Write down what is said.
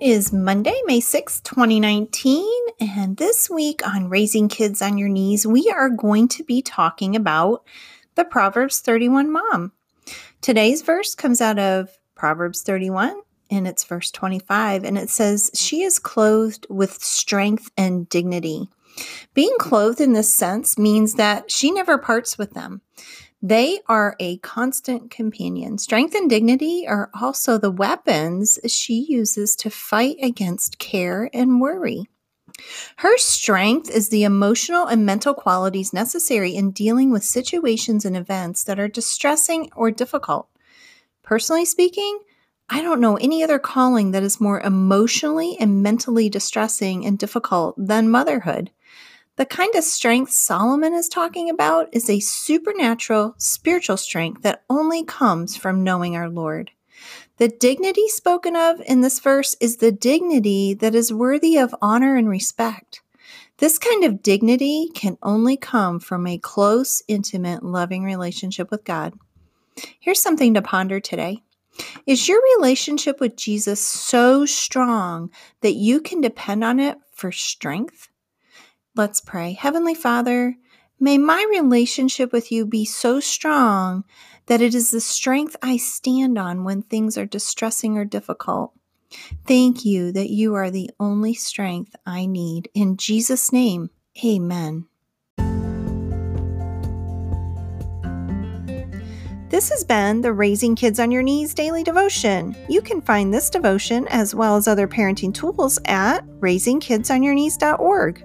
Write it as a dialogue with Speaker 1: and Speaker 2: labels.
Speaker 1: Is Monday, May 6, 2019, and this week on Raising Kids on Your Knees, we are going to be talking about the Proverbs 31 mom. Today's verse comes out of Proverbs 31, and it's verse 25, and it says, She is clothed with strength and dignity. Being clothed in this sense means that she never parts with them. They are a constant companion. Strength and dignity are also the weapons she uses to fight against care and worry. Her strength is the emotional and mental qualities necessary in dealing with situations and events that are distressing or difficult. Personally speaking, I don't know any other calling that is more emotionally and mentally distressing and difficult than motherhood. The kind of strength Solomon is talking about is a supernatural, spiritual strength that only comes from knowing our Lord. The dignity spoken of in this verse is the dignity that is worthy of honor and respect. This kind of dignity can only come from a close, intimate, loving relationship with God. Here's something to ponder today. Is your relationship with Jesus so strong that you can depend on it for strength? Let's pray. Heavenly Father, may my relationship with you be so strong that it is the strength I stand on when things are distressing or difficult. Thank you that you are the only strength I need. In Jesus' name, amen. This has been the Raising Kids on Your Knees daily devotion. You can find this devotion as well as other parenting tools at raisingkidsonyourknees.org.